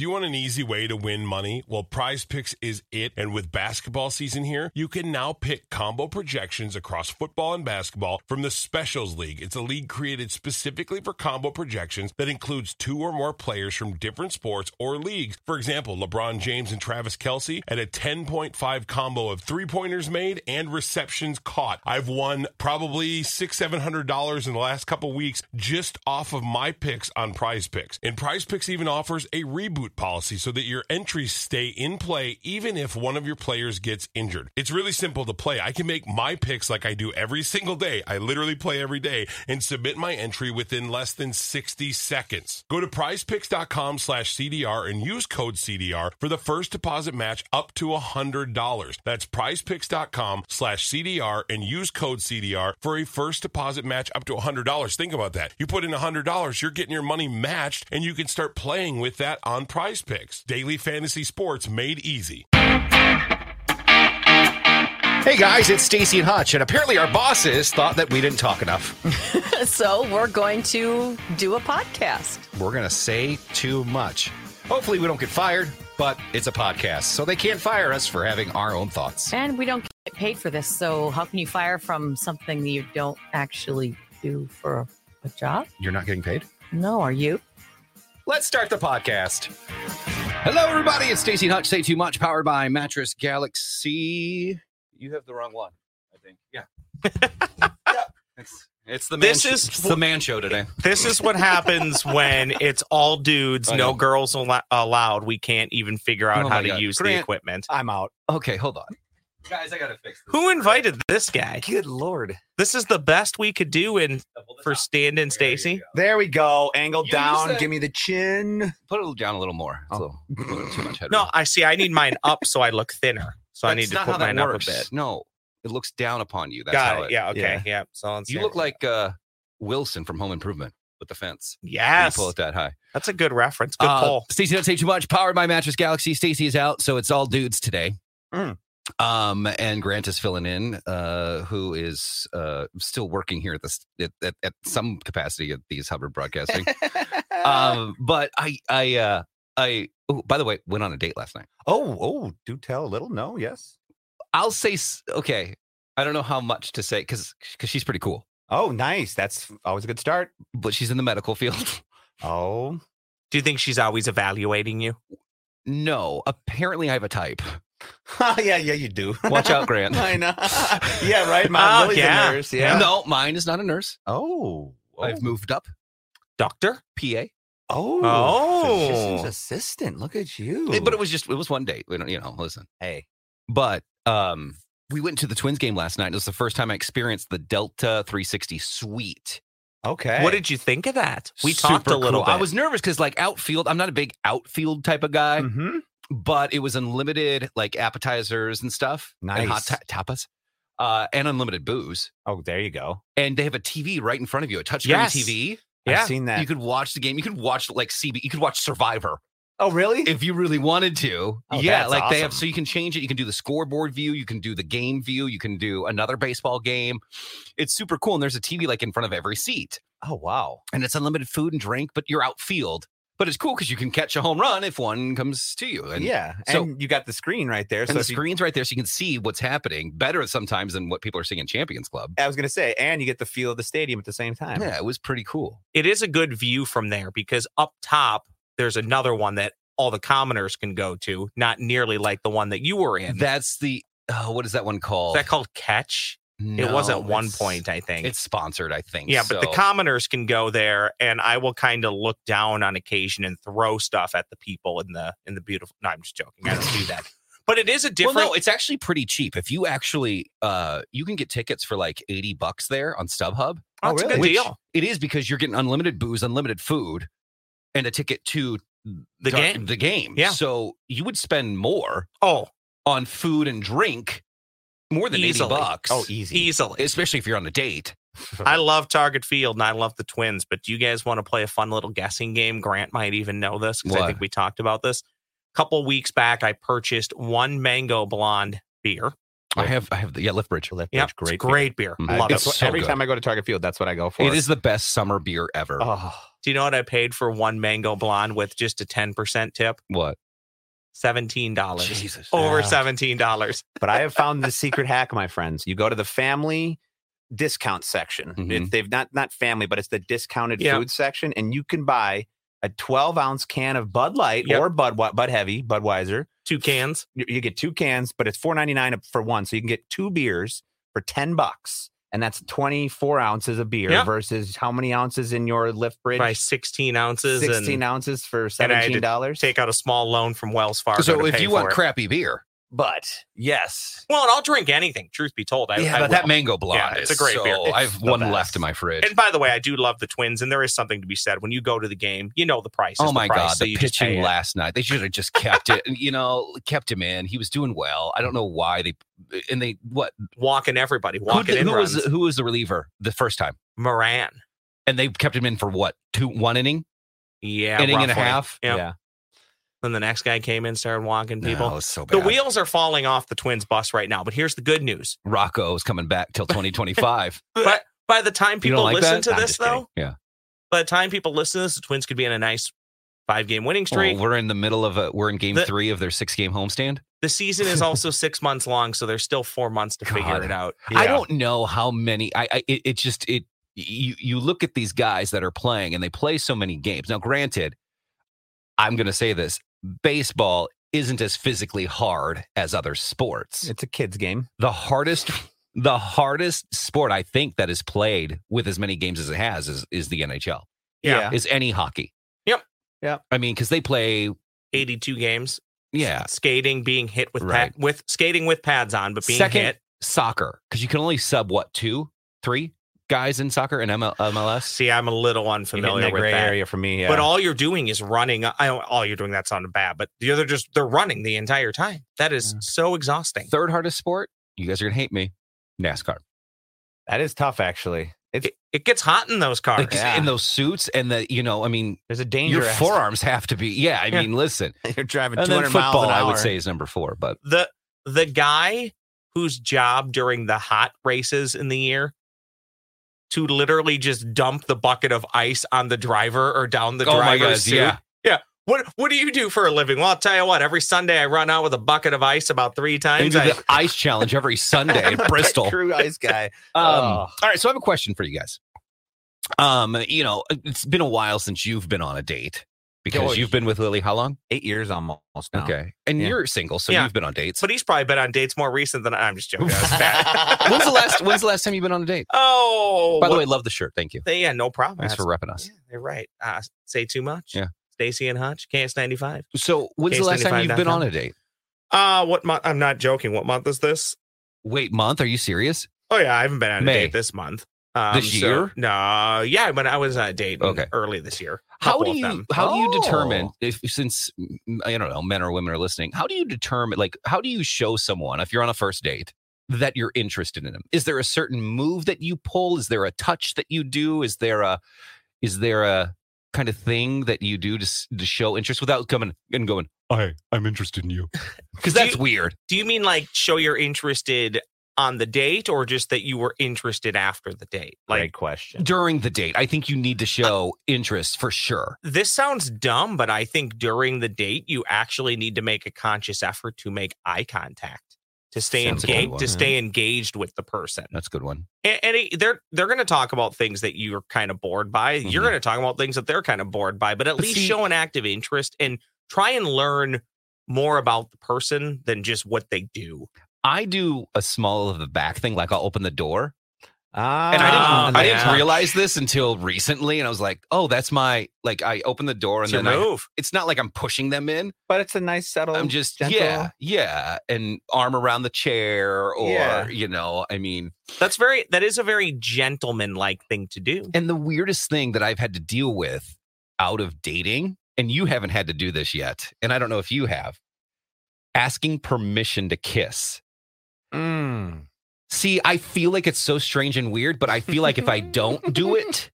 Do you want an easy way to win money? Well, Prize Picks is it. And with basketball season here, you can now pick combo projections across football and basketball from the Specials League. It's a league created specifically for combo projections that includes two or more players from different sports or leagues. For example, LeBron James and Travis Kelce at a 10.5 combo of three pointers made and receptions caught. I've won probably six, seven hundred dollars in the last couple weeks just off of my picks on Prize Picks. And Prize Picks even offers a reboot policy so that your entries stay in play even if one of your players gets injured. It's really simple to play. I can make my picks like I do every single day. I literally play every day and submit my entry within less than 60 seconds. Go to prizepicks.com slash CDR and use code CDR for the first deposit match up to $100. That's prizepicks.com slash CDR and use code CDR for a first deposit match up to $100. Think about that. You put in $100, you're getting your money matched and you can start playing with that on prize picks. Daily fantasy sports made easy. Hey guys, it's Staci and Hutch, and apparently our bosses thought that we didn't talk enough. so we're going to do a podcast. We're gonna say too much. Hopefully, we don't get fired, but it's a podcast, so they can't fire us for having our own thoughts. And we don't get paid for this. So how can you fire from something that you don't actually do for a job? You're not getting paid? No, are you? Let's start the podcast. Hello, everybody. It's Staci Hutch. Say too much, powered by Mattress Galaxy. You have the wrong one, I think. Yeah. It's, it's the man This is- it's the man show today. This is what happens when it's all dudes, I no girls al- allowed. We can't even figure out Oh how to God. use the equipment. I'm out. Okay, hold on. Guys, I gotta fix this. Who invited this guy? Good lord. This is the best we could do in for stand in Staci. There we go. Angled You down. said- Give me the chin. Put it down a little more. It's a little, a little too much headroom. No, I see. I need mine up so I look thinner. So I That's need to not put how that mine up a bit. No, it looks down upon you. That's Got how it. Yeah. Okay. yeah. Yeah. So let's You see. look like uh, Wilson from Home Improvement with the fence. when you yes. pull it that high. That's a good reference. Good Uh, pull. Staci, don't say too much. Powered by Mattress Galaxy. Staci is out, so it's all dudes today. Mm. Um, and Grant is filling in, uh, who is uh still working here at this at, at, at some capacity at these Hubbard Broadcasting. um, but I I uh I oh, by the way, went on a date last night. oh, oh, do tell a little. No, yes. I'll say okay. I don't know how much to say because because she's pretty cool, Oh, nice. That's always a good start. but she's in the medical field. Oh, Do you think she's always evaluating you? no, apparently I have a type. yeah, yeah, you do. Watch out, Grant. I know. yeah, right. Oh, My Lily's yeah. a nurse. Yeah. No, mine is not a nurse. Oh, I've moved up. Doctor? PA. Oh, Oh. physician's assistant. Look at you. Eh, But it was just it was one date. We don't, you know, listen. hey. But um we went to the Twins game last night. It was the first time I experienced the Delta 360 suite. Okay. What did you think of that? We Super talked a little cool. bit. I was nervous because like outfield, I'm not a big outfield type of guy, Mm-hmm. But it was unlimited like appetizers and stuff. And hot ta- tapas. Uh, and unlimited booze. Oh, there you go. And they have a TV right in front of you, a touchscreen Yes. TV. Yeah. I've seen that. You could watch the game. You could watch like CB. You could watch Survivor. oh, really? if you really wanted to. Oh, yeah, like they have so you can change it. You can do the scoreboard view, you can do the game view, you can do another baseball game. It's super cool. And there's a TV like in front of every seat. oh, wow. And it's unlimited food and drink, but you're outfield. But it's cool because you can catch a home run if one comes to you. And, yeah. so- and you got the screen right there. and So the if you- screen's right there so you can see what's happening better sometimes than what people are seeing in Champions Club. I was going to say, and you get the feel of the stadium at the same time. Yeah, it was pretty cool. it is a good view from there because up top there's another one that all the commoners can go to, not nearly like the one that you were in. That's the oh, what is that one Is called? that called catch? It was No, at one point, I think. It's sponsored, I think. yeah, but the commoners can go there, and I will kind of look down on occasion and throw stuff at the people in the in the beautiful. No, I'm just joking. I don't do that. But it is a different. Well, no, it's actually pretty cheap. If you actually, uh, you can get tickets for like eighty bucks there on StubHub. oh, a really? good Which deal. It is because you're getting unlimited booze, unlimited food, and a ticket to The game. The game. Yeah. So you would spend more Oh, on food and drink, more than Easily. eighty bucks. Oh, easy. easily. especially if you're on a date. I love Target Field and I love the Twins, but do you guys want to play a fun little guessing game? Grant might even know this because I think we talked about this. A couple weeks back, I purchased one mango blonde beer. I have I have the yeah Liftbridge. Lift Yep, Bridge, it's great, great beer. Beer. Mm-hmm. Love It's it. So every good. time I go to Target Field, that's what I go for. It is the best summer beer ever. Oh, Do you know what I paid for one mango blonde with just a ten percent tip? What? Seventeen dollars. Jesus. Over Yeah. seventeen dollars. but I have found the secret hack, my friends. You go to the family discount section. Mhm. If they've not not family, but it's the discounted Yeah. food section, and you can buy a 12 ounce can of Bud Light Yep. or Bud Bud Heavy, Budweiser. Two cans. You, you get two cans, but it's 4.99 for one, so you can get two beers for 10 bucks, and that's 24 ounces of beer Yep. versus how many ounces in your Lift Bridge? by 16 ounces 16 and ounces for and I had to $17. take out a small loan from Wells Fargo. So to if pay you for want it. crappy beer, but yes, well, and I'll drink anything. Truth be told, I, yeah, I but that mango blonde Yeah, it's a great so, beer. I've one best. left in my fridge. And by the way, I do love the Twins, and there is something to be said when you go to the game. You know the price. is Oh the my price, god, so the you just pay pitching last night. They should have just kept it. You know, kept him in. He was doing well. I don't know why they and they what walking everybody, who, walking in who was who was the reliever the first time? Moran. And they kept him in for what? Two one inning? Yeah, inning and a half? Yep. yeah. Then the next guy came in, started walking people. No, so the wheels are falling off the Twins bus right now. But here's the good news: Rocco's coming back till 2025. but by the time people like listen that? to I'm this, just kidding. though, Yeah. by the time people listen to this, the Twins could be in a nice five game winning streak. Well, we're in the middle of a we're in game The- three of their six game homestand. the season is also six months long, so there's still four months to figure it out. I don't know how many. I, I it, it just it you you look at these guys that are playing and they play so many games. Now, granted, I'm going to say this: baseball isn't as physically hard as other sports. It's a kid's game. the hardest, the hardest sport I think that is played with as many games as it has is is the NHL. Yeah. Is any hockey? Yep. Yep. I mean, because they play. 82 games. Yeah. Skating, being hit with Right. pad, with skating with pads on, but being Second, hit. soccer because you can only sub what two, three guys in soccer and ML, MLS. See, I'm a little unfamiliar that with gray that. area for me. Yeah. But all you're doing is running. I. All you're doing that sounded bad, but the other just they're running the entire time. That is so exhausting. Third hardest sport. You guys are gonna hate me. NASCAR. that is tough, actually. It's It, it gets hot in those cars. Like Yeah. in those suits and the you know I mean there's a danger. your forearms have to be yeah I Yeah. mean listen You're driving and then 200 miles an hour. I would say is number four but the the guy whose job during the hot races in the year to literally just dump the bucket of ice on the driver or down the oh my driver's god suit. yeah What what do you do for a living? Well, I'll tell you what. Every Sunday I run out with a bucket of ice about three times. do the ice challenge every Sunday in Bristol. True ice guy. all Oh. right, so I have a question for you guys. Um, you know, it's been a while since you've been on a date because you've been with Lily how long? Eight years almost now. Okay, and Yeah. you're single, so Yeah. you've been on dates. but he's probably been on dates more recent than I- I'm just joking. That's bad. when's the last When's the last time you've been on a date? oh, By the what- way, love the shirt. Thank you. yeah, no problem. Thanks for That's- repping us. Yeah, they're right. Uh, say too much. Yeah. Staci and Hutch, KS95. So, when's the last time you've been on a date? Uh, what month? I'm not joking. What month is this? Wait, month? Are you serious? Oh yeah, I haven't been on a May. date this month. Um, This so- year? no, yeah, but I was on a date Okay. early this year. How do you how do you determine Oh. if since mm, I don't know men or women are listening? How do you determine like how do you show someone if you're on a first date that you're interested in them? Is there a certain move that you pull? Is there a touch that you do? Is there a is there a kind of thing that you do to to show interest without coming and going? I I'm interested in you because Do that's you- weird. Do you mean like show you're interested on the date, or just that you were interested after the date? Like Great question. During the date, I think you need to show interest for sure. this sounds dumb, but I think during the date you actually need to make a conscious effort to make eye contact, to stay Sounds engaged, one, to yeah. stay engaged with the person. That's a good one. And, and it- they're they're going to talk about things that you're kind of bored by. You're Mhm. going to talk about things that they're kind of bored by, but at But least see- show an active interest and try and learn more about the person than just what they do. I do a small of the back thing, like I'll open the door Ah, and I didn't, Ah, I didn't realize this until recently, and I was like, "Oh, that's my like." I open the door, and It's then I, move. it's not like I'm pushing them in. but it's a nice settle. I'm just gentle- yeah, yeah, and arm around the chair, or Yeah. you know, I mean. That's very that is a very gentleman like thing to do. And the weirdest thing that I've had to deal with out of dating, and you haven't had to do this yet, and I don't know if you have, asking permission to kiss. Mm. See, I feel like it's so strange and weird, but I feel like if I don't do it,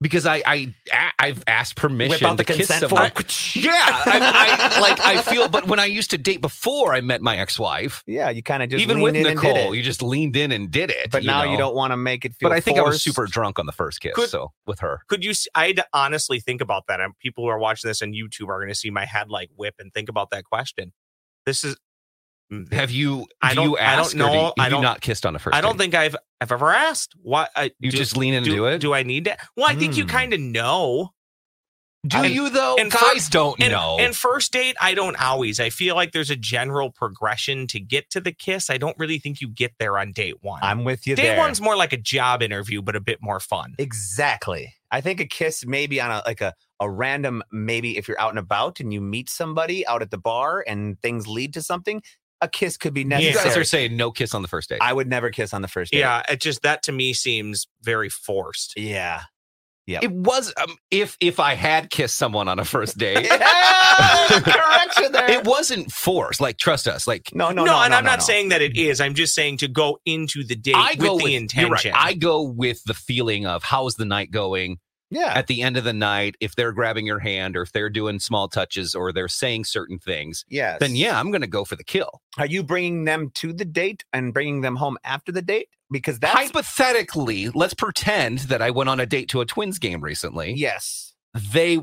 because I I I've asked permission Whip out the to kiss consent someone. form. Yeah, I, I like I feel, but when I used to date before I met my ex-wife, Yeah, you kind of just even leaned with in and did Nicole, it. you just leaned in and did it. but now you don't want to make it feel. But I think I was super drunk on the first kiss, Could- so with her. Could you? s- I'd honestly think about that. And people who are watching this on YouTube are going to see my head like whip and think about that question. This is. Mm, Have you? I do don't- you I don't ask or do you- know. have I you don't- not kissed on a first. I don't date? think I've I've ever asked. What I, you do, just lean in and do, do it. Do I need to? Well, I think you Hmm. kind of know. Do you though? and Guys don't And, know. and first date, I don't always. I feel like there's a general progression to get to the kiss. I don't really think you get there on date one. I'm with you date there. one's more like a job interview, but a bit more fun. Exactly. I think a kiss maybe on a like a a random maybe if you're out and about and you meet somebody out at the bar and things lead to something, a kiss could be necessary. you necessary. guys are saying no kiss on the first date. I would never kiss on the first date. Yeah, it just that to me seems very forced. Yeah. Yeah. It was um, if if I had kissed someone on a first date. Correction there. It wasn't forced. Like, trust us. Like, no, no, No, no, and no, I'm no, not no. saying that it is. I'm just saying to go into the date I with go the with intention. Right. I go with the feeling of how's the night going Yeah. at the end of the night. If they're grabbing your hand, or if they're doing small touches, or they're saying certain things, Yes. then yeah, I'm going to go for the kill. Are you bringing them to the date and bringing them home after the date? Because that's Hypothetically, let's pretend that I went on a date to a Twins game recently. yes. They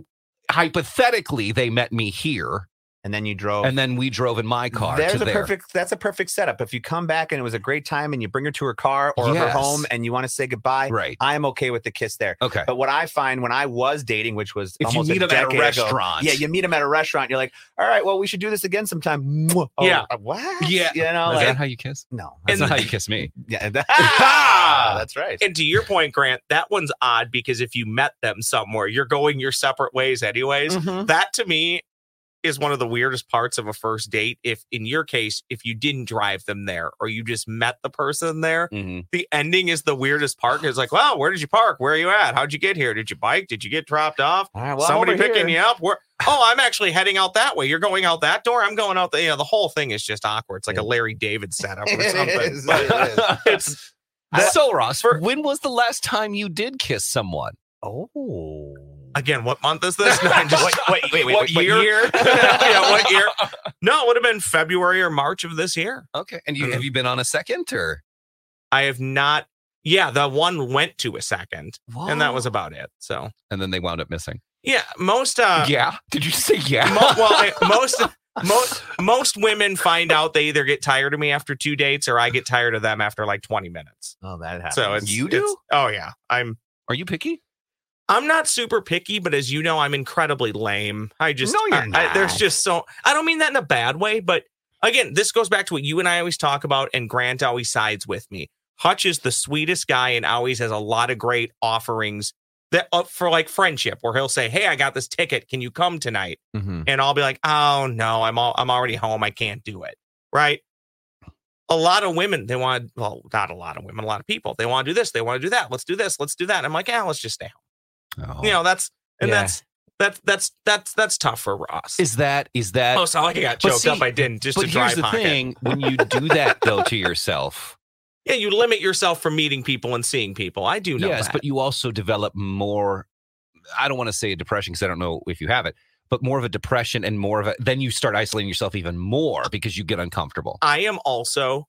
hypothetically they met me here, And then you drove. and then we drove in my car There's to a there. perfect. That's a perfect setup. If you come back and it was a great time, and you bring her to her car or her home, and you want to say goodbye, right. I'm okay with the kiss there. Okay. But what I find when I was dating, which was If you almost meet a them at a decade ago- restaurant. yeah, you meet them at a restaurant. You're like, all right, well, we should do this again sometime. Oh, Yeah. uh, what? Yeah. you know, Is like that how you kiss? no, That's And not the- how you kiss me. yeah, that's right. And to your point, Grant, that one's odd because if you met them somewhere, you're going your separate ways anyways. Mhm. That to me is one of the weirdest parts of a first date. If in your case, if you didn't drive them there or you just met the person there, Mhm. the ending is the weirdest part. It's like, well, where did you park? Where are you at? How'd you get here? Did you bike? Did you get dropped off? All right, well, Somebody picking here. you up? Where? Oh, I'm actually heading out that way. You're going out that door. I'm going out the. You know, the whole thing is just awkward. It's like Yeah. a Larry David setup or something. is, But it is. it's so Ross, for- when was the last time you did kiss someone? Oh. Again, what month is this? No, just- Wait, wait, wait, wait, what what year? year? yeah, what year? No, it would have been February or March of this year. Okay. And you Mhm. have you been on a second or I have not. Yeah, the one went to a second, and that was about it. So and then they wound up missing. yeah, most uh, yeah. Did you say yeah? mo- well, I, most most most women find out they either get tired of me after two dates or I get tired of them after like twenty minutes. Oh, that happens. So it's You do? it's- oh yeah, I'm Are you picky? I'm not super picky, but as you know, I'm incredibly lame. I just No, you're I- I- there's just so I don't mean that in a bad way, but again, this goes back to what you and I always talk about, and Grant always sides with me. Hutch is the sweetest guy and always has a lot of great offerings that uh, for like friendship, where he'll say, "Hey, I got this ticket. Can you come tonight?" Mhm. And I'll be like, "Oh no, I'm all I'm already home. I can't do it." Right? A lot of women, they want well, not a lot of women, a lot of people, they want to do this, they want to do that. Let's do this, let's do that. I'm like, yeah, let's just stay home Oh. you know that's and Yeah. that's that's that's that's that's tough for Ross. is that is that oh, so like I got choked see, up. I didn't just but dry here's the pocket. thing when you do that though to yourself Yeah, you limit yourself from meeting people and seeing people. I do know yes that. but you also develop more i don't want to say a depression because i don't know if you have it but more of a depression and more of a then you start isolating yourself even more because you get uncomfortable I am also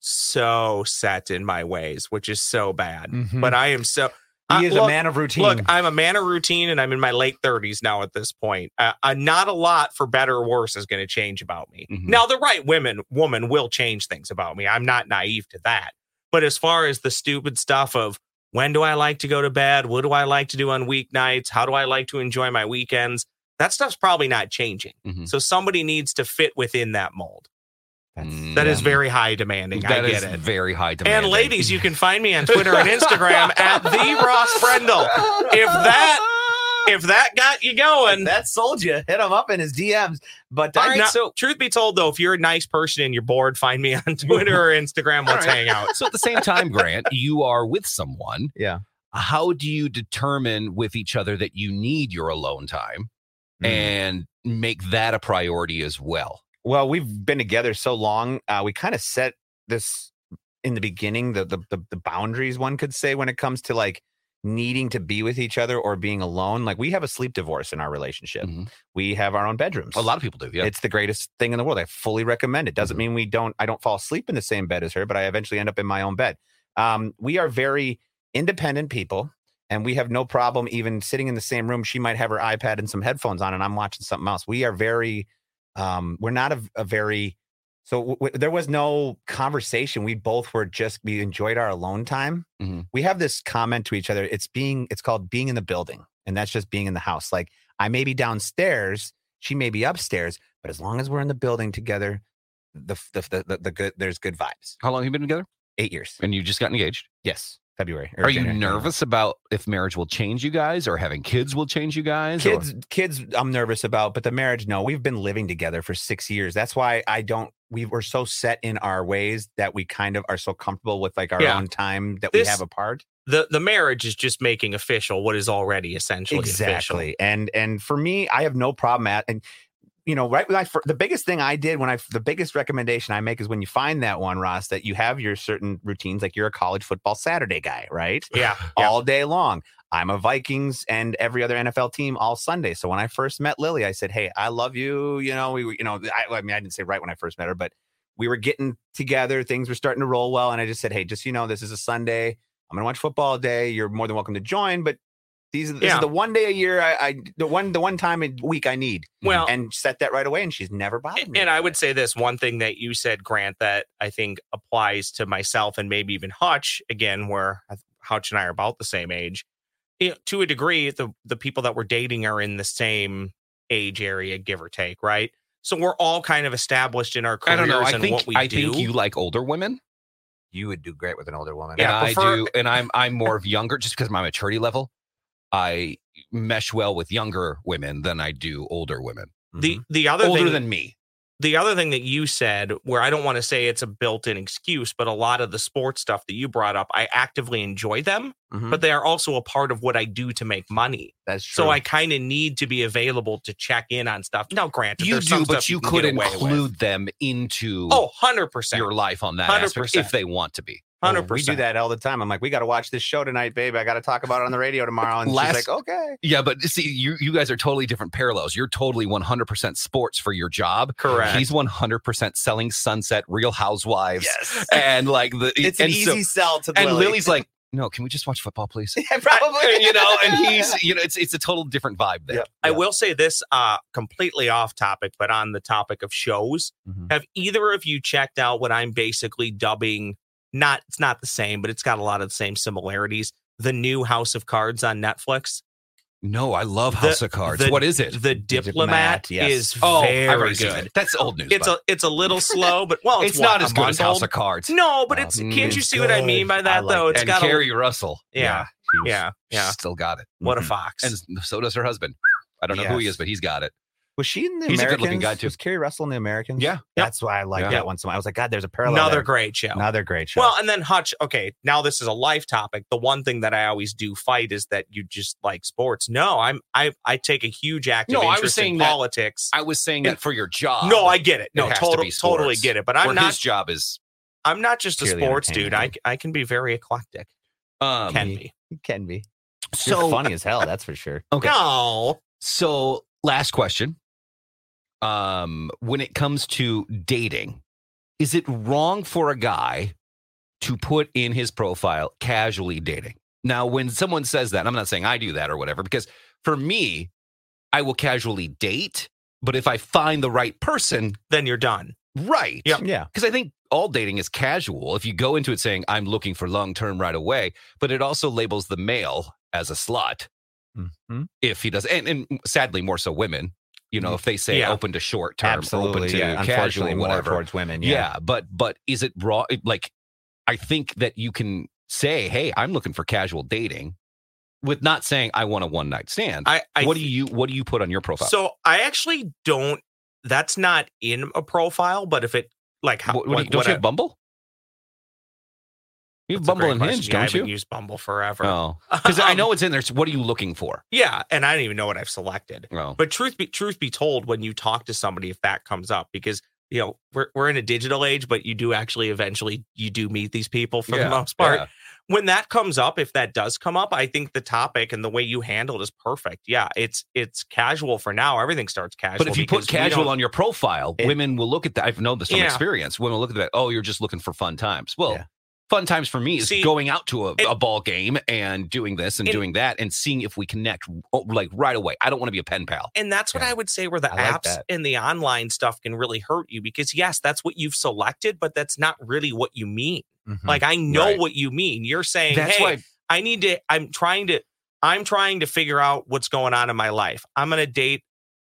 so set in my ways, which is so bad. Mhm. But I am so. He is look, a man of routine. Look, I'm a man of routine, and I'm in my late 30s now. At this point, uh, uh, not a lot, for better or worse, is going to change about me. Mhm. Now, the right women woman will change things about me. I'm not naive to that. But as far as the stupid stuff of when do I like to go to bed, what do I like to do on weeknights, how do I like to enjoy my weekends, that stuff's probably not changing. Mhm. So somebody needs to fit within that mold. Mm, That is yeah. very high demanding. I get is it. very high demanding. And ladies, you can find me on Twitter and Instagram at the Ross Brendel. If that if that got you going, that sold you. Hit him up in his DMs. But All I right, Now, so- truth be told, though, if you're a nice person and you're bored, find me on Twitter or Instagram. Let's All right. hang out. so at the same time grant you are with someone yeah. how do you determine with each other that you need your alone time Mm. and make that a priority as well Well, we've been together so long. Uh, we kind of set this in the beginning, the, the the the boundaries one could say when it comes to like needing to be with each other or being alone. Like we have a sleep divorce in our relationship. Mhm. We have our own bedrooms. A lot of people do. Yeah. It's the greatest thing in the world. I fully recommend it. Doesn't Mhm. mean we don't. I don't fall asleep in the same bed as her, but I eventually end up in my own bed. Um, we are very independent people, and we have no problem even sitting in the same room. She might have her iPad and some headphones on, and I'm watching something else. We are very. Um, we're not a, a very. So w- w- there was no conversation. We both were just we enjoyed our alone time. Mhm. We have this comment to each other. It's being. It's called being in the building, and that's just being in the house. Like I may be downstairs, she may be upstairs, but as long as we're in the building together, the the the, the, the good there's good vibes. How long have you been together? Eight years. And you just got engaged. Yes, February. or Are you nervous about if marriage will change you guys or having kids will change you guys? or- Kids, kids, I'm nervous about, but the marriage, no. We've been living together for six years. That's why I don't. We were so set in our ways that we kind of are so comfortable with like our Yeah. own time that This- we have apart. The the marriage is just making official what is already essentially official. exactly and and for me i have no problem at and you know right when i the biggest thing i did when i the biggest recommendation i make is when you find that one ross that you have your certain routines like you're a college football saturday guy right Yeah. yeah. all day long i'm a vikings and every other nfl team all sunday so when i first met lily i said hey i love you you know we you know I, I mean i didn't say right when i first met her but we were getting together things were starting to roll well and i just said hey just you know this is a sunday i'm gonna watch football all day you're more than welcome to join but these this Yeah. is the one day a year I, I the one the one time a week I need Well, and set that right away and she's never bothered me. and I would say this one thing that you said, Grant, that I think applies to myself and maybe even Hutch again, where Hutch and I are about the same age. You know, to a degree, the the people that we're dating are in the same age area, give or take, right? So we're all kind of established in our career. I careers don't know. I and think what we I do. think you like older women. you would do great with an older woman. and Yeah, I prefer- do, and I'm I'm more of younger just because my maturity level. I mesh well with younger women than I do older women. the Mhm. the other older thing, than me. the other thing that you said, where I don't want to say it's a built-in excuse, but a lot of the sports stuff that you brought up, I actively enjoy them, Mhm. but they are also a part of what I do to make money. that's true. So I kind of need to be available to check in on stuff. Now, granted, You there's some do, but stuff you could get away with. include them into Oh, 100%. your life on that 100%. if they want to be. Oh, 100%. we do that all the time. I'm like, we got to watch this show tonight, babe. I got to talk about it on the radio tomorrow. And Last- she's like, okay. Yeah, but see, you you guys are totally different parallels. You're totally 100% sports for your job. Correct. He's 100% selling Sunset, Real Housewives, Yes. and like the It's an and so- easy sell to and Lily. Lily's like, no, can we just watch football, please? yeah, probably. you know, and he's you know, it's it's a total different vibe there. Yeah. I will say this uh completely off topic, but on the topic of shows. Mhm. Have either of you checked out what I'm basically dubbing not it's not the same, but it's got a lot of the same similarities. The new House of Cards on Netflix. No, I love The- House of Cards. the- what is it? The Diplomat, Diplomat, yes. is oh, very good. That's old news. It's bud. a it's a little slow, but well, it's, it's what, not as good as House old? of Cards. No, but it's mm, can't you it's see what I mean by that like though? it. It's and got Keri Russell. a yeah, yeah, yeah. Still got it. What a Mhm. fox. And so does her husband. I don't know who he is, but he's got it. Was she in the He's a Americans? good-looking guy, too. Was Keri Russell in the Americans? Yeah. That's why I like Yeah. that one so much. I was like, God, there's a parallel. Another there. great show. Another great show. Well, and then Hutch, okay, now this is a life topic. The one thing that I always do fight is that you just like sports. No, I'm I I take a huge active No, I was interest saying in that- politics. I was saying Yeah. that for your job. no, I get it. No, it has to total, be totally get it. But I'm not his job is I'm not just a Purely sports dude. I entertainment. I can be very eclectic. um Can be. Can be. so You're funny as hell, that's for sure. Okay. No. So last question. Um, when it comes to dating, is it wrong for a guy to put in his profile casually dating? Now, when someone says that, I'm not saying I do that or whatever, because for me, I will casually date, but if I find the right person, Then you're done. right. Yeah. Yeah. Because I think all dating is casual. If you go into it saying, I'm looking for long term right away, but it also labels the male as a slut Mhm. if he does. And, and sadly, more so women, you know, mm. if they say Yeah. open to short term, Absolutely. open to yeah. casual, whatever. towards women. yeah. Yeah. But, but is it raw? Like, I think that you can say, hey, I'm looking for casual dating with not saying I want a one night stand. I, I what do you, what do you put on your profile? So I actually don't that's not in a profile, but if it like how What- what do you- like don't what you I- have Bumble? You have that's Bumble and. Hinge, Yeah, I don't haven't you? used Bumble forever. Oh, because I Um, know it's in there. So what are you looking for? Yeah, and I don't even know what I've selected. Oh, But truth be truth be told, when you talk to somebody, if that comes up, because you know we're we're in a digital age, but you do actually eventually you do meet these people for the most part. yeah. when that comes up, if that does come up, I think the topic and the way you handle it is perfect. Yeah, it's it's casual for now. Everything starts casual. But if you put casual on your profile, It- women will look at that. I've known this from Yeah. experience. Women will look at that. Oh, you're just looking for fun times. Well, Yeah. Fun times for me is See, going out to a, it- a ball game and doing this and it- doing that and seeing if we connect oh, like right away. I don't want to be a pen pal. And that's what Yeah. I would say where the I apps that. and the online stuff can really hurt you because yes, that's what you've selected, but that's not really what you mean. Mhm. Like I know Right. what you mean. You're saying, That's hey, why I need to, I'm trying to, I'm trying to figure out what's going on in my life. I'm gonna date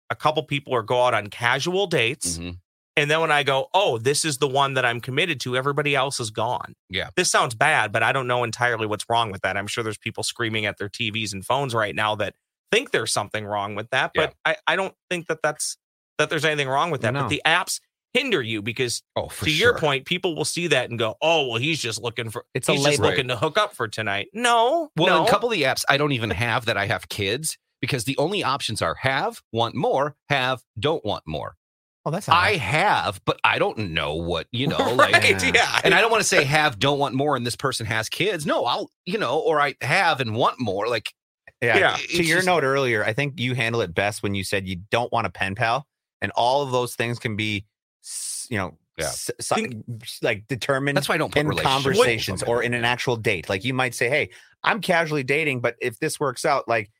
a couple people or go out on casual dates. Mhm. And then when I go, oh, this is the one that I'm committed to, everybody else is gone. Yeah. This sounds bad, but I don't know entirely what's wrong with that. I'm sure there's people screaming at their TVs and phones right now that think there's something wrong with that. But I, I don't think that that's, that there's anything wrong with that. No. But the apps hinder you because oh, to sure. your point, people will see that and go, oh, well, he's just looking for, It's a he's just looking to hook up for tonight. No. Well, no. a couple of the apps, I don't even have that I have kids because the only options are have, want more, have, don't want more. Oh, that's I have, but I don't know what, you know, like right. Yeah. Yeah. and I don't want to say have, don't want more, and this person has kids. No, I'll, you know, or I have and want more. Like, Yeah. Yeah. To your just- note earlier, I think you handle it best when you said you don't want a pen pal, and all of those things can be, you know, Yeah. s- s- like determined that's why I don't put in conversations or in an actual date. Like you might say, "Hey, I'm casually dating, but if this works out, like."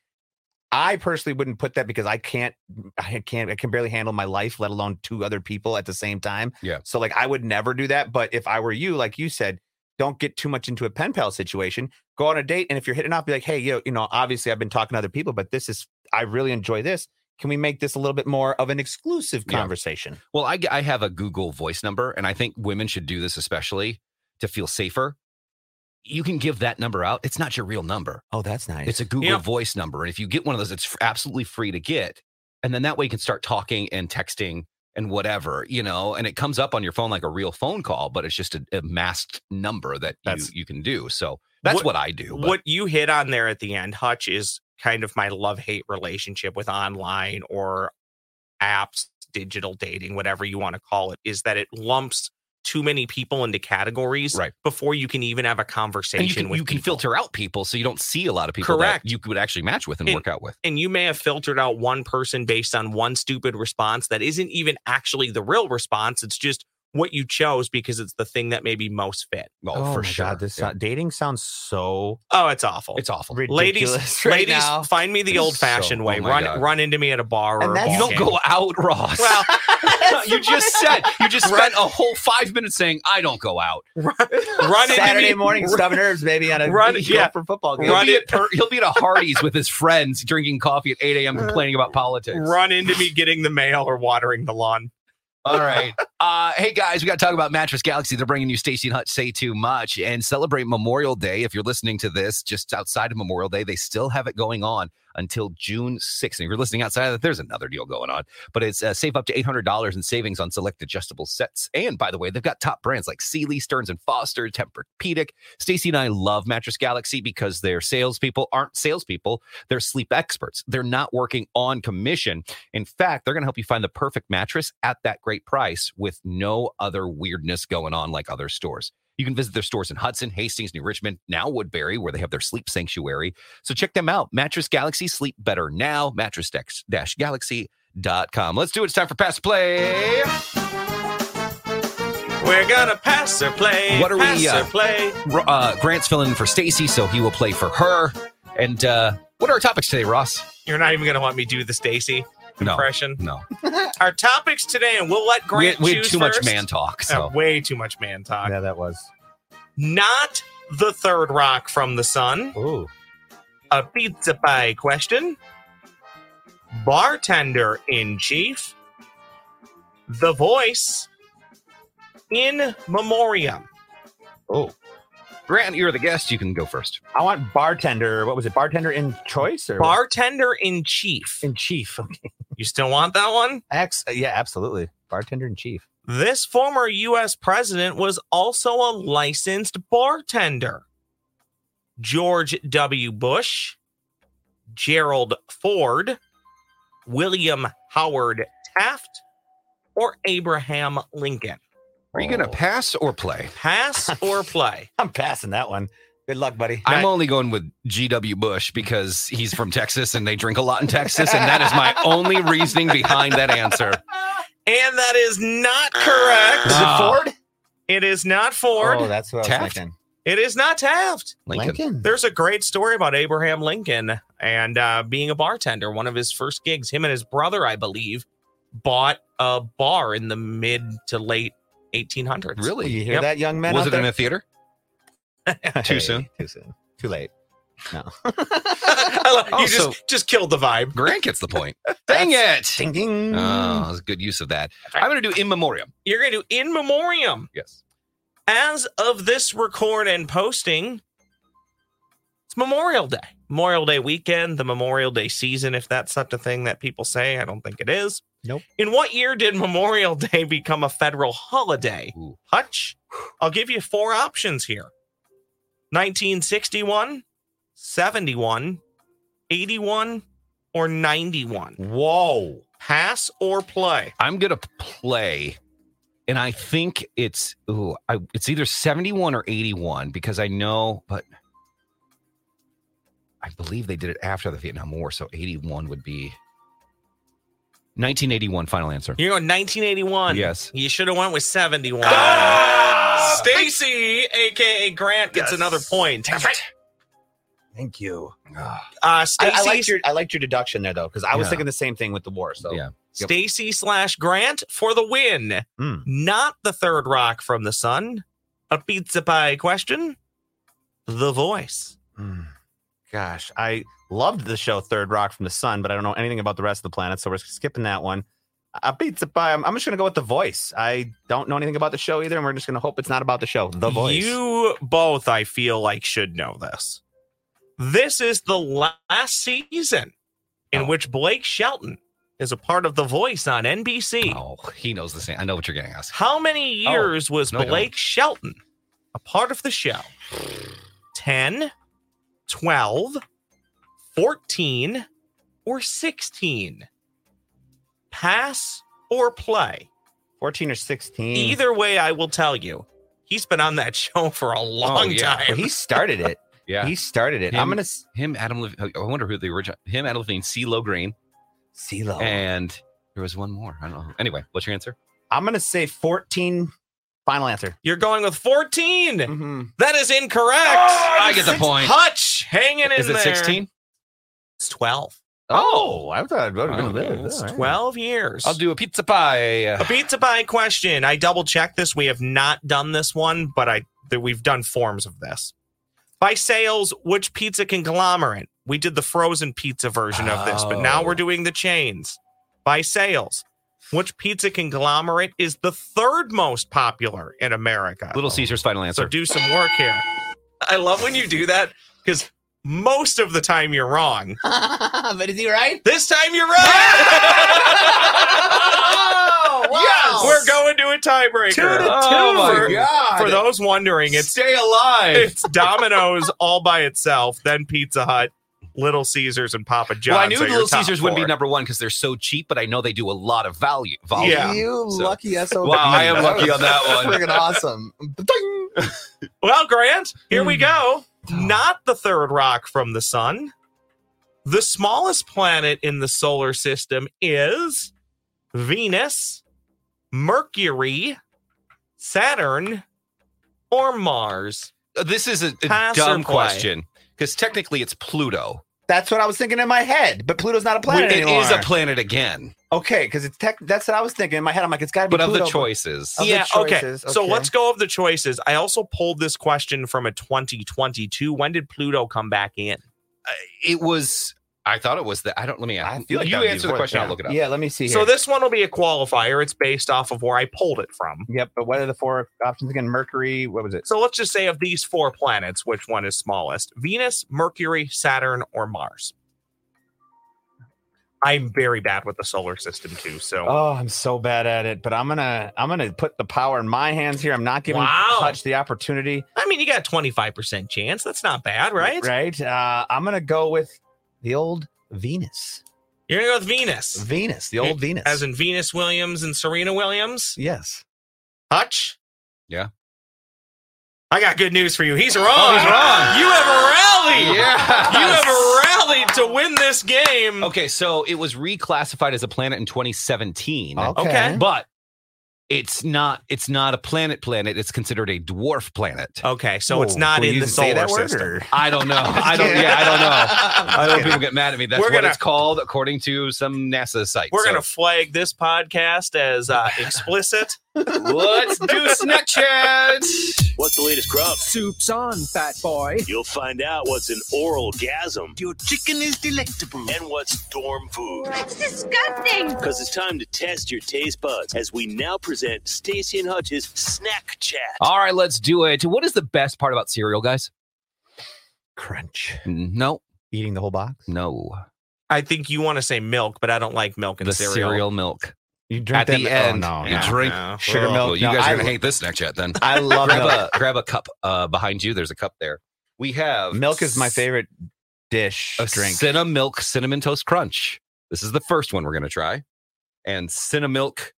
I personally wouldn't put that because I can't, I can't, I can barely handle my life, let alone two other people at the same time. Yeah. So like, I would never do that. But if I were you, like you said, don't get too much into a pen pal situation. Go on a date, and if you're hitting off, be like, hey, you know, you know, obviously I've been talking to other people, but this is, I really enjoy this. Can we make this a little bit more of an exclusive Yeah. conversation? Well, I, I have a Google voice number, and I think women should do this especially to feel safer. You can give that number out. It's not your real number. Oh, that's nice. It's a Google Yeah. voice number. And if you get one of those, it's f- absolutely free to get. And then that way you can start talking and texting and whatever, you know, and it comes up on your phone like a real phone call, but it's just a, a masked number that you, you can do. So that's What- what, I do. but- what you hit on there at the end, Hutch, is kind of my love hate relationship with online or apps, digital dating, whatever you want to call it, is that it lumps too many people into categories Right. before you can even have a conversation and you can, with you can people. filter out people so you don't see a lot of people Correct. you could actually match with and And- work out with. and you may have filtered out one person based on one stupid response that isn't even actually the real response. It's just what you chose because it's the thing that maybe most fit. Oh, for sure. God, this Yeah. sou- dating sounds so Oh, it's awful. It's awful. ladies, right ladies, now. find me the old fashioned so- way. oh run, God. run into me at a bar or a You don't go out, Ross. Well, you just said you just spent a whole five minutes saying I don't go out. run into Saturday me. morning stubbing herbs, baby, on a Run- yeah. for football game. He'll Run be, it- at per, he'll be at a Hardee's with his friends drinking coffee at 8 a.m. complaining about politics. Run into me getting the mail or watering the lawn. All right. Uh, hey guys, we got to talk about Mattress Galaxy. They're bringing you Staci and Hutch Say Too Much and celebrate Memorial Day. If you're listening to this just outside of Memorial Day, they still have it going on until June 6th. And if you're listening outside of that, there's another deal going on. But it's uh, save up to $800 in savings on select adjustable sets. And by the way, they've got top brands like Sealy, Stearns and Foster, Tempur-Pedic. Staci and I love Mattress Galaxy because their salespeople aren't salespeople; they're sleep experts. They're not working on commission. In fact, they're going to help you find the perfect mattress at that great price with no other weirdness going on like other stores. You can visit their stores in Hudson, Hastings, New Richmond, now Woodbury, where they have their sleep sanctuary. So check them out. Mattress Galaxy, sleep better now. Mattress-galaxy.com. Let's do it. It's time for Pass Play. We're gonna pass or play. What are we, pass uh, or play? Uh, Grant's filling in for Staci, so he will play for her. And uh, what are our topics today, Ross? You're not even gonna want me to do the Staci impression. no. Our topics today, and we'll let We Grant had, we had choose too much first. man talk. Uh, So way too much man talk. Yeah, that was. Not the third rock from the sun. Ooh. A pizza pie question. Bartender in chief. The voice. In memoriam. oh, Grant, you're the guest. You can go first. I want bartender. What was it? Bartender in choice or Bartender in chief. in chief? Okay. You still want that one? Ex- uh, yeah, absolutely. Bartender in chief. This former U.S. president was also a licensed bartender. George W. Bush, Gerald Ford, William Howard Taft, or Abraham Lincoln. Are you going to Oh. pass or play? Pass or play? I'm passing that one. Good luck, buddy. I'm only going with G.W. Bush because he's from Texas and they drink a lot in Texas. And that is my only reasoning behind that answer. And that is not correct. Is it Ford? It is not Ford. Oh, that's what I was Taft? thinking. it is not Taft. Lincoln. There's a great story about Abraham Lincoln and uh, being a bartender. One of his first gigs, him and his brother, I believe, bought a bar in the mid to late 1800s. Really? You hear Yep. that, young man? Was out it in a theater? Too soon? Too soon. Too late. No. I love- you Also- just just killed the vibe. Grant gets the point. Dang it. ding ding. Oh, that's good use of that. I'm going to do in memoriam. You're going to do in memoriam. Yes. As of this record and posting, it's Memorial Day. Memorial Day weekend, the Memorial Day season, if that's such a thing that people say. I don't think it is. Nope. In what year did Memorial Day become a federal holiday? Ooh. Hutch, I'll give you four options here 1961, 71, 81, or 91. Whoa. Pass or play? I'm going to play. And I think it's ooh, I, it's either 71 or 81 because I know, but I believe they did it after the Vietnam War. So 81 would be 1981. Final answer. You're going 1981. Yes. You should have went with 71. Ah! Staci, aka Grant, gets Yes. another point. Thank you. Uh, I, I liked your I liked your deduction there though, because I was Yeah. thinking the same thing with the war. So Yeah. Staci slash Grant for the win. Mm. Not the third rock from the sun. A pizza pie question. The voice. Mm. Gosh, I loved the show Third Rock from the Sun, but I don't know anything about the rest of the planet, so we're skipping that one. A pizza pie. I'm, I'm just gonna go with the voice. I don't know anything about the show either, and we're just gonna hope it's not about the show. The voice. You both, I feel like, should know this. This is the last season in Oh. which Blake Shelton is a part of The Voice on NBC. Oh, he knows the same. I know what you're getting asked. How many oh, years was no, Blake Shelton a part of the show? 10, 12, 14, or 16? Pass or play? 14 or 16. Either way, I will tell you, he's been on that show for a long yeah. time. Well, he started it. Yeah. He started it. I'm gonna him, Adam Levine. I wonder who the original, him, Adam Levine, CeeLo Green. CeeLo. And there was one more. I don't know. Anyway, what's your answer? I'm gonna say 14. Final answer. You're going with 14. Mm-hmm. That is incorrect. I get the point. Hutch hanging in Is it there. 16? It's 12. Oh, I thought I'd have been a Oh, bit. It's All right. 12 years. I'll do a pizza pie. Uh, a pizza pie question. I double checked this. We have not done this one, but I that we've done forms of this. By sales, which pizza conglomerate? We did the frozen pizza version of this, but now Oh. we're doing the chains. By sales, which pizza conglomerate is the third most popular in America? Little Caesar's final answer. So answer. do some work here. I love when you do that because most of the time you're wrong. but is he right? This time you're right. oh, yes, we're going to a tiebreaker. Two to two. Oh my for, God. for those wondering, it's Stay alive. it's Domino's all by itself, then Pizza Hut, Little Caesars, and Papa John's. well, I knew Little top Caesars wouldn't be number one because they're so cheap, but I know they do a lot of value. Volume. Yeah. You So- lucky SOB. Wow, I am lucky on that one. Freaking awesome. Well, Grant, here we hmm. go. Not the third rock from the sun. The smallest planet in the solar system is Venus, Mercury, Saturn, or Mars. Uh, This is a, a dumb play? question because technically it's Pluto. That's what I was thinking in my head. But Pluto's not a planet It anymore. is a planet again, Okay, because it's tech. That's what I was thinking in my head. I'm like, it's got to be. but of the choices. Of the yeah, choices, okay. So okay. let's go of the choices. I also pulled this question from a 2022. When did Pluto come back in? Uh, it was. I thought it was that. I don't. Let me. I ask. feel like you that'd answer the question. yeah. I'll look it up. Yeah, let me see here. So this one will be a qualifier. It's based off of where I pulled it from. Yep, but what are the four options again? Mercury. What was it? So let's just say of these four planets, which one is smallest? Venus, Mercury, Saturn, or Mars? I'm very bad with the solar system too. So Oh, I'm so bad at it. But I'm gonna I'm gonna put the power in my hands here. I'm not giving Wow. Hutch the opportunity. I mean, you got 25% chance. That's not bad, right? Right. Uh, I'm gonna go with the old Venus. You're gonna go with Venus. Venus. The old Venus. As in Venus Williams and Serena Williams. yes. Hutch. Yeah. I got good news for you. He's oh, wrong. Oh, he's wrong. You have rallied. Yeah. You have rallied to win this game. Okay, so it was reclassified as a planet in 2017. Okay. But it's not it's not a planet planet, it's considered a dwarf planet. Okay, so it's not in the solar system. or- I don't know. I don't yeah, I don't know. I don't know people get mad at me. That's We're what gonna- it's called according to some NASA site. We're So gonna flag this podcast as uh, explicit. Let's do Snack Chat. What's the latest grub? Soup's on, fat boy. You'll find out what's an oral gasm Your chicken is delectable. and what's dorm food. That's disgusting. Because it's time to test your taste buds as we now present Staci and Hutch's Snack Chat. All right, let's do it. What is the best part about cereal, guys? Crunch. No, Eating the whole box. no. I think you want to say milk, but I don't like milk in The cereal. cereal milk. You drink At the mi- end, Oh, no, you no. drink No. sugar Ugh. milk. Well, you No, guys I, are gonna hate this Snack Chat then. I love grab milk. a grab a cup uh, behind you. There's a cup there. We have Milk is my favorite dish A drink. Cinnamon Milk Cinnamon Toast Crunch. This is the first one we're gonna try, and Cinnamon Milk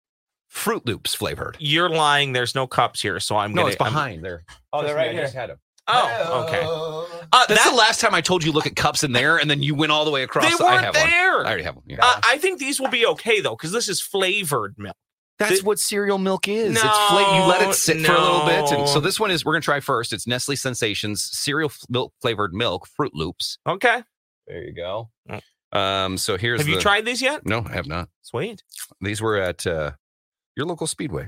Fruit Loops flavored. You're lying. There's no cups here, so I'm No, gonna. it's I'm- behind there. Oh, they're right I here. just had 'em. oh, okay. Uh, That's that, the last time I told you look at cups in there, and then you went all the way across. they I weren't have one. there. I already have one. Yeah. Uh, I think these will be okay though, because this is flavored milk. That's Th- what cereal milk is. it's fla- you let it sit for a little bit, and so this one is we're gonna try first. It's Nestle Sensations cereal f- milk flavored milk Fruit Loops. Okay. There you go. Mm. Um, so here's Have you tried these yet? No, I have not. Sweet. These were at uh, your local Speedway.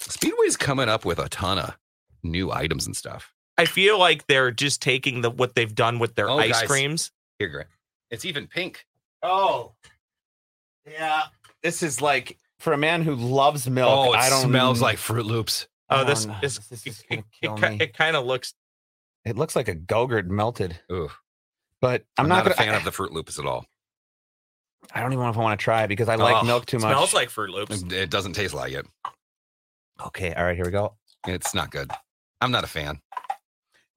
Speedway's coming up with a ton of new items and stuff. I feel like they're just taking the what they've done with their Oh, ice guys. creams. Here, Grant. It's even pink. Oh, yeah. This is like for a man who loves milk. oh, it I don't smells like Fruit Loops. Oh, this no, is this it, is gonna it, kill ki- me. it kind of looks. It looks like a Gogurt melted, Ugh. but I'm, I'm, not, not, gonna, a fan I, of the Fruit Loops at all. I don't even know if I want to try it because I like Oh, milk too much. It smells like Fruit Loops. It doesn't taste like it. Okay, all right, here we go. It's not good. I'm not a fan.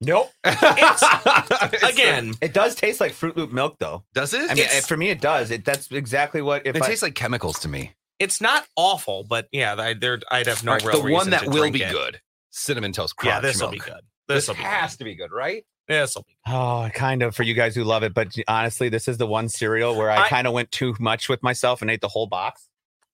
Nope. It's- Again, It does taste like Fruit Loop milk, though. does it? I mean, It's- for me, it does. It that's exactly what. If it I, tastes like chemicals to me. it's not awful, but yeah, I, there I'd have no All right, real the one reason that to will drink be it. good. Cinnamon toast crunch. Yeah, this will be good. This, This will be has good. to be good, right? This will be. oh, kind of for you guys who love it, but honestly, this is the one cereal where I, I- kind of went too much with myself and ate the whole box.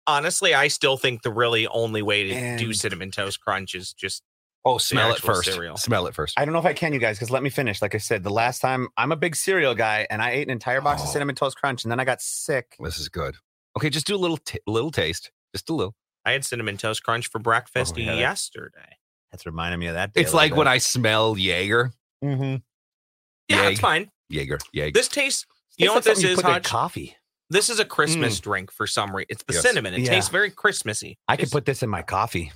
Honestly, I still think the really only way to do And- cinnamon toast crunch is just Oh, smell it first. cereal. Smell it first. I don't know if I can, you guys, because let me finish. Like I said, the last time I'm a big cereal guy, and I ate an entire box of Oh. cinnamon toast crunch, and then I got sick. This is good. Okay, just do a little, t- little taste, just a little. I had cinnamon toast crunch for breakfast Oh, yeah, that- yesterday. That's reminding me of that. It's like when I smell Jaeger. Mm-hmm. Yeah, Yeg. it's fine. Jaeger, Jaeger. This tastes. You know what this is, Put coffee. This is a Christmas drink for some reason. It's the Yes. cinnamon. It Yeah. tastes very Christmassy. I could put this in my coffee.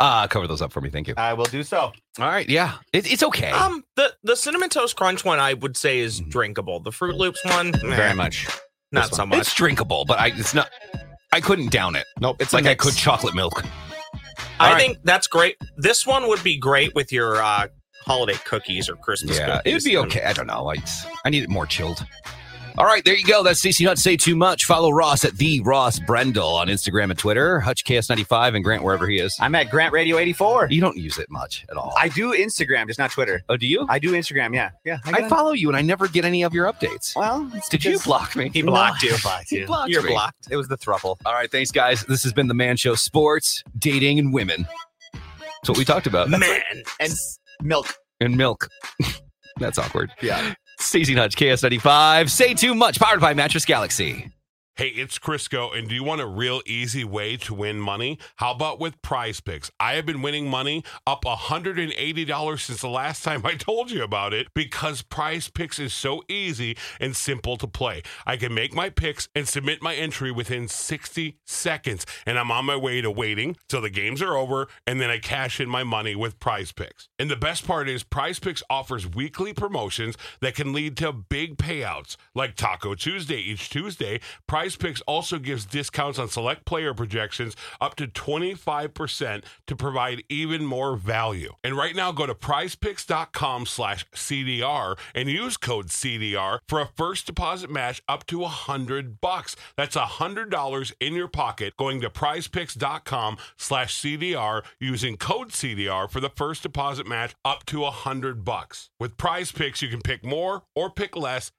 Ah, cover those up for me. Thank you. I will do so. All right. Yeah, it, it's okay. um, the the cinnamon toast crunch one I would say is Mhm. drinkable. The Fruit Loops one, meh, Very much. not so much. it's drinkable, but I it's not. I couldn't down it. Nope. It's like I could chocolate milk. I All right. think that's great. This one would be great with your uh, holiday cookies or Christmas Yeah, cookies. it'd be okay. I don't know. I I need it more chilled. All right, there you go. That's CC Hutch. Say too much. Follow Ross at the Ross Brendel on Instagram and Twitter. Hutch KS95 and Grant wherever he is. I'm at Grant Radio 84. You don't use it much at all. I do Instagram, just not Twitter. oh, do you? I do Instagram. Yeah, yeah. I, on- follow you and I never get any of your updates. Well, it's Did you because- block me? He blocked you. I blocked you. blocked You're me. blocked. It was the thruple. All right, thanks, guys. This has been the Man Show Sports, Dating, and Women. That's what we talked about. Man, And milk. And milk. That's awkward. Yeah. Staci Hutch, KS95. Say too much. Powered by Mattress Galaxy. Hey, it's Crisco, and do you want a real easy way to win money? How about with prize picks? I have been winning money up $180 since the last time I told you about it because prize picks is so easy and simple to play. I can make my picks and submit my entry within 60 seconds, and I'm on my way to waiting till the games are over, and then I cash in my money with prize picks. And the best part is, prize picks offers weekly promotions that can lead to big payouts like Taco Tuesday each Tuesday. Prize Prize Picks also gives discounts on select player projections up to 25% to provide even more value. And right now, go to prizepicks.com slash CDR and use code CDR for a first deposit match up to a hundred bucks. That's a hundred dollars in your pocket going to prizepicks.com slash CDR using code CDR for the first deposit match up to a hundred bucks. With Prize Picks, you can pick more or pick less.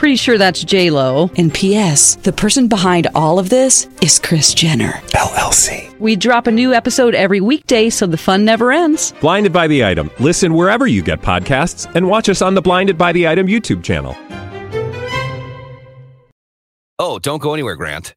Pretty sure that's J Lo. And P.S. The person behind all of this is Kris Jenner LLC. We drop a new episode every weekday, so the fun never ends. Blinded by the item. Listen wherever you get podcasts, and watch us on the Blinded by the Item YouTube channel. Oh, don't go anywhere, Grant.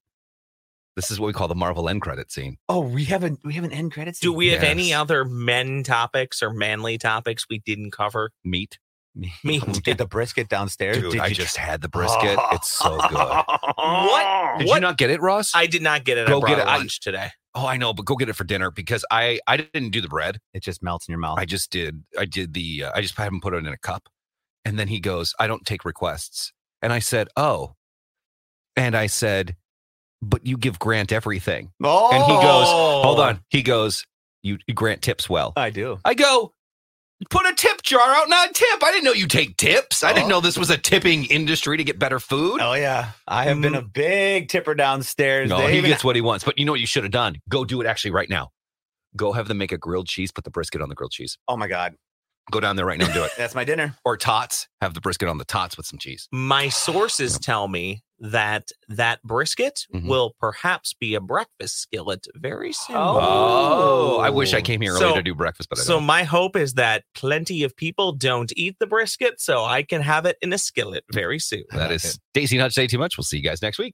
This is what we call the Marvel end credit scene. Oh, we haven't we have an end credit Scene. Do we have any other men topics or manly topics we didn't cover? Meat. Me, Me. did the brisket downstairs? Dude, Did I you- just had the brisket. It's so good. What? Did what? you not get it, Ross? I did not get it. Go I brought get it it. I- lunch today. oh, I know, but go get it for dinner because I I didn't do the bread. It just melts in your mouth. I just did. I did the. Uh, I just had him put it in a cup, and then he goes, "I don't take requests." And I said, "Oh," and I said, "But you give Grant everything." oh, And he goes, "Hold on." He goes, "You you Grant tips well." I do. I go, "Put a tip jar out, not tip." I didn't know you take tips. I didn't Oh. know this was a tipping industry to get better food. Oh yeah, I have been a mm. big tipper downstairs. No, he gets what he wants. But you know what you should have done? Go do it actually right now. Go have them make a grilled cheese. Put the brisket on the grilled cheese. oh my god, Go down there right now and do it. that's my dinner. Or tots. Have the brisket on the tots with some cheese. My sources tell me that that brisket Mhm. will perhaps be a breakfast skillet very soon. Oh, I wish I Oh. came here early to do breakfast, but I So don't. my hope is that plenty of people don't eat the brisket, so I can have it in a skillet very soon. That is Daisy Not Say Too Much. We'll see you guys next week.